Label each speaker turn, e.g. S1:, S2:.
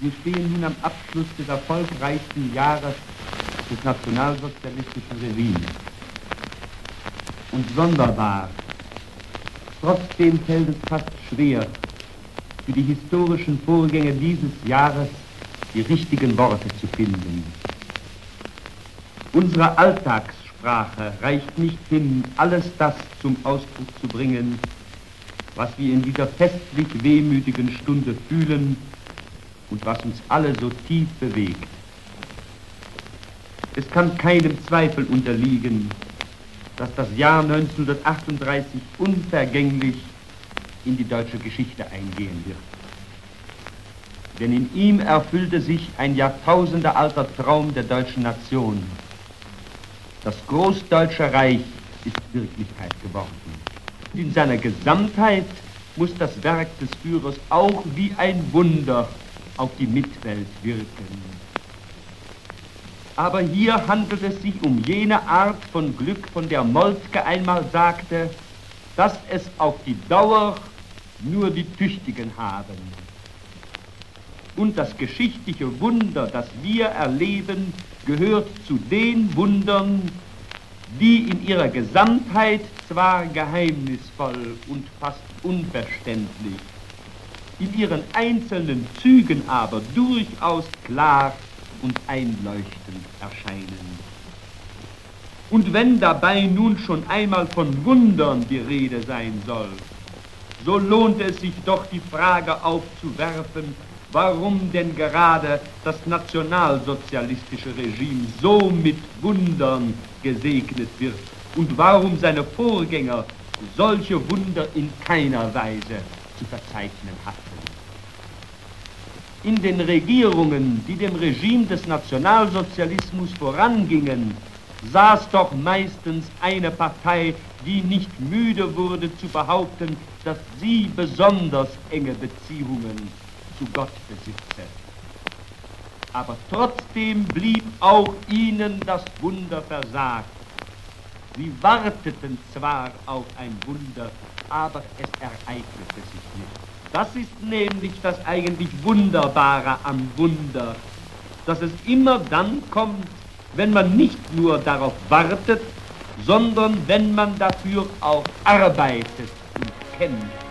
S1: Wir stehen nun am Abschluss des erfolgreichsten Jahres des nationalsozialistischen Regimes. Und sonderbar, trotzdem fällt es fast schwer, für die historischen Vorgänge dieses Jahres die richtigen Worte zu finden. Unsere Alltagssprache reicht nicht hin, alles das zum Ausdruck zu bringen, was wir in dieser festlich wehmütigen Stunde fühlen und was uns alle so tief bewegt. Es kann keinem Zweifel unterliegen, dass das Jahr 1938 unvergänglich in die deutsche Geschichte eingehen wird. Denn in ihm erfüllte sich ein jahrtausendealter Traum der deutschen Nation. Das Großdeutsche Reich ist Wirklichkeit geworden. In seiner Gesamtheit muss das Werk des Führers auch wie ein Wunder auf die Mitwelt wirken. Aber hier handelt es sich um jene Art von Glück, von der Moltke einmal sagte, dass es auf die Dauer nur die Tüchtigen haben. Und das geschichtliche Wunder, das wir erleben, gehört zu den Wundern, die in ihrer Gesamtheit zwar geheimnisvoll und fast unverständlich, in ihren einzelnen Zügen aber durchaus klar und einleuchtend erscheinen. Und wenn dabei nun schon einmal von Wundern die Rede sein soll, so lohnt es sich doch die Frage aufzuwerfen, warum denn gerade das nationalsozialistische Regime so mit Wundern gesegnet wird und warum seine Vorgänger solche Wunder in keiner Weise zu verzeichnen hatten. In den Regierungen, die dem Regime des Nationalsozialismus vorangingen, saß doch meistens eine Partei, die nicht müde wurde zu behaupten, dass sie besonders enge Beziehungen zu Gott besitze. Aber trotzdem blieb auch ihnen das Wunder versagt. Sie warteten zwar auf ein Wunder, aber es ereignete sich nicht. Das ist nämlich das eigentlich Wunderbare am Wunder, dass es immer dann kommt, wenn man nicht nur darauf wartet, sondern wenn man dafür auch arbeitet und kämpft.